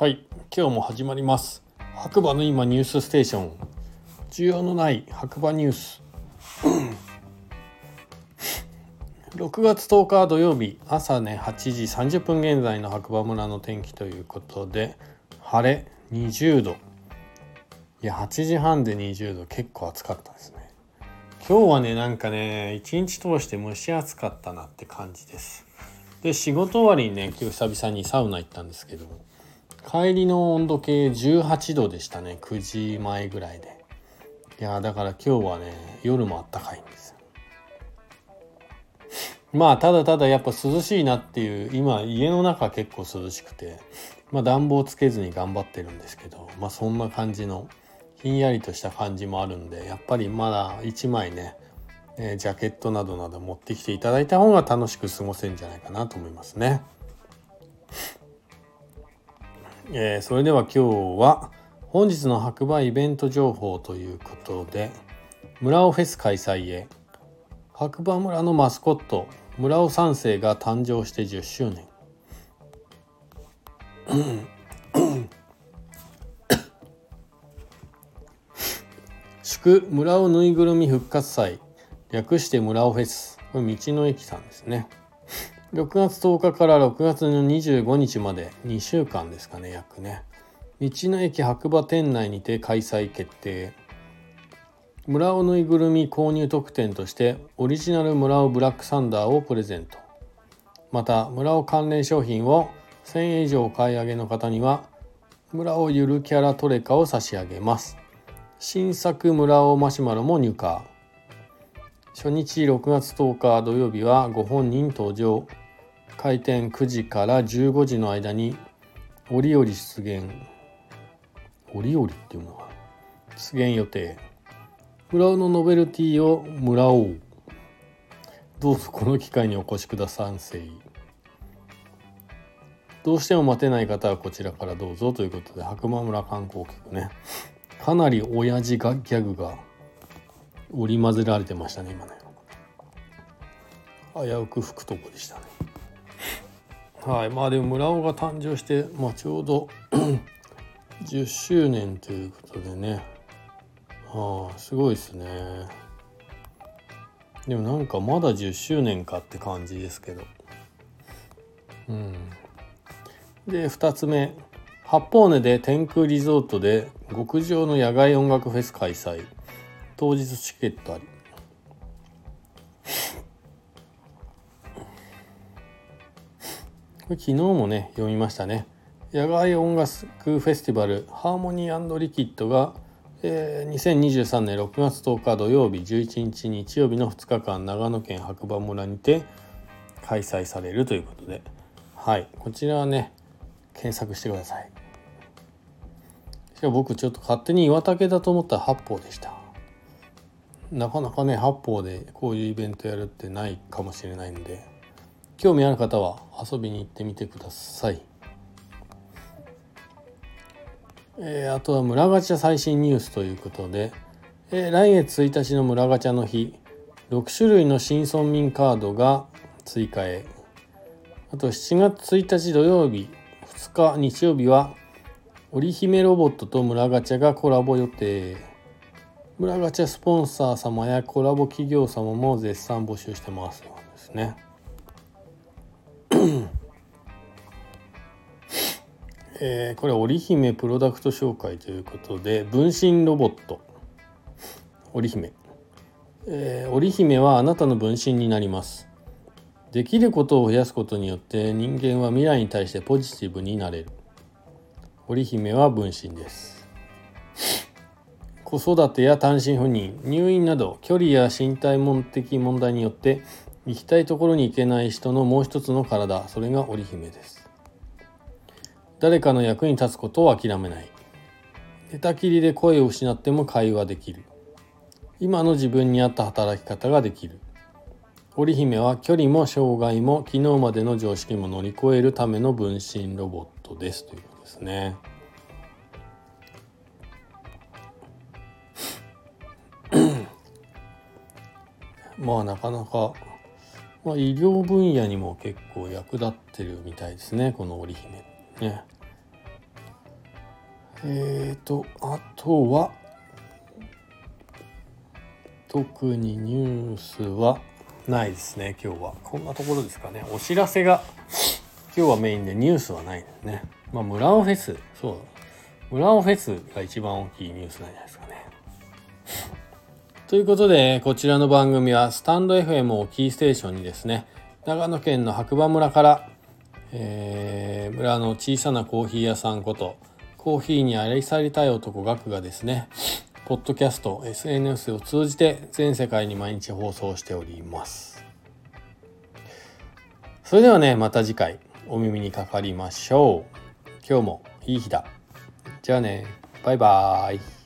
はい今日も始まります。白馬の今ニュースステーション。需要のない白馬ニュース。6月10日土曜日朝ね8時30分現在の白馬村の天気ということで晴れ20度。いや8時半で20度結構暑かったですね。今日はねなんかね一日通して蒸し暑かったなって感じです。で仕事終わりにね今日久々にサウナ行ったんですけど帰りの温度計18度でしたね。9時前ぐらいで。いやだから今日はね夜もあったかいんですよ。まあただただやっぱ涼しいなっていう今家の中結構涼しくてまあ暖房つけずに頑張ってるんですけどまあそんな感じのひんやりとした感じもあるんでやっぱりまだ1枚ねえ、ジャケットなどなど持ってきていただいた方が楽しく過ごせるんじゃないかなと思いますね。えー、それでは今日は本日の白馬イベント情報ということで村尾フェス開催へ。白馬村のマスコット村尾三世が誕生して10周年。祝村尾ぬいぐるみ復活祭。略して村尾フェス。これ道の駅さんですね。6月10日から6月の25日まで2週間ですかね約ね。道の駅白馬店内にて開催決定。村尾ぬいぐるみ購入特典としてオリジナル村尾ブラックサンダーをプレゼント。また村尾関連商品を1000円以上お買い上げの方には村尾ゆるキャラトレカを差し上げます。新作村尾マシュマロも入荷。初日6月10日土曜日はご本人登場。開店9時から15時の間に折々出現。折々っていうのは出現予定。村尾のノベルティを村尾どうぞこの機会にお越しくださんせい。どうしても待てない方はこちらからどうぞということで白馬村観光局ね。かなり親父がギャグが織り交ぜられてましたね今ね危うく吹くとこでしたね。はいまあでも村尾が誕生して、まあ、ちょうど 10周年ということでね。ああすごいですね。でもなんかまだ10周年かって感じですけど。うん。で2つ目。八方根で天空リゾートで極上の野外音楽フェス開催当日チケットあり。昨日もね読みましたね。野外音楽フェスティバルハーモニーリキッドが、えー、2023年6月10日土曜日11日日曜日の2日間長野県白馬村にて開催されるということで。はいこちらはね検索してください。しかも僕ちょっと勝手に岩竹だと思ったら八方でした。なかなかね八方でこういうイベントやるってないかもしれないんで興味ある方は遊びに行ってみてください。えー、あとは村ガチャ最新ニュースということで、えー、来月1日の村ガチャの日6種類の新村民カードが追加へあと7月1日土曜日2日日曜日は織姫ロボットと村ガチャがコラボ予定村ガチャスポンサー様やコラボ企業様も絶賛募集してます。よですね。えー、これ織姫プロダクト紹介ということで分身ロボット。織姫、えー、織姫はあなたの分身になります。できることを増やすことによって人間は未来に対してポジティブになれる。織姫は分身です。子育てや単身赴任入院など距離や身体的問題によって行きたいところに行けない人のもう一つの体それが織姫です。誰かの役に立つことを諦めない。寝たきりで声を失っても会話できる。今の自分に合った働き方ができる。織姫は距離も障害も昨日までの常識も乗り越えるための分身ロボットです。ということですね。まあなかなか、まあ、医療分野にも結構役立ってるみたいですねこの織姫。ね。えっ、ー、とあとは特にニュースはないですね今日は。こんなところですかね。お知らせが今日はメインでニュースはないですね。まあ村尾フェスそう。村尾フェスが一番大きいニュースなんじゃないですかね。ということでこちらの番組はスタンド FM をキーステーションにですね長野県の白馬村から、えー、村の小さなコーヒー屋さんことコーヒーに愛されたい男ガクがですねポッドキャスト SNS を通じて全世界に毎日放送しております。それではねまた次回お耳にかかりましょう。今日もいい日だ。じゃあね。バイバーイ。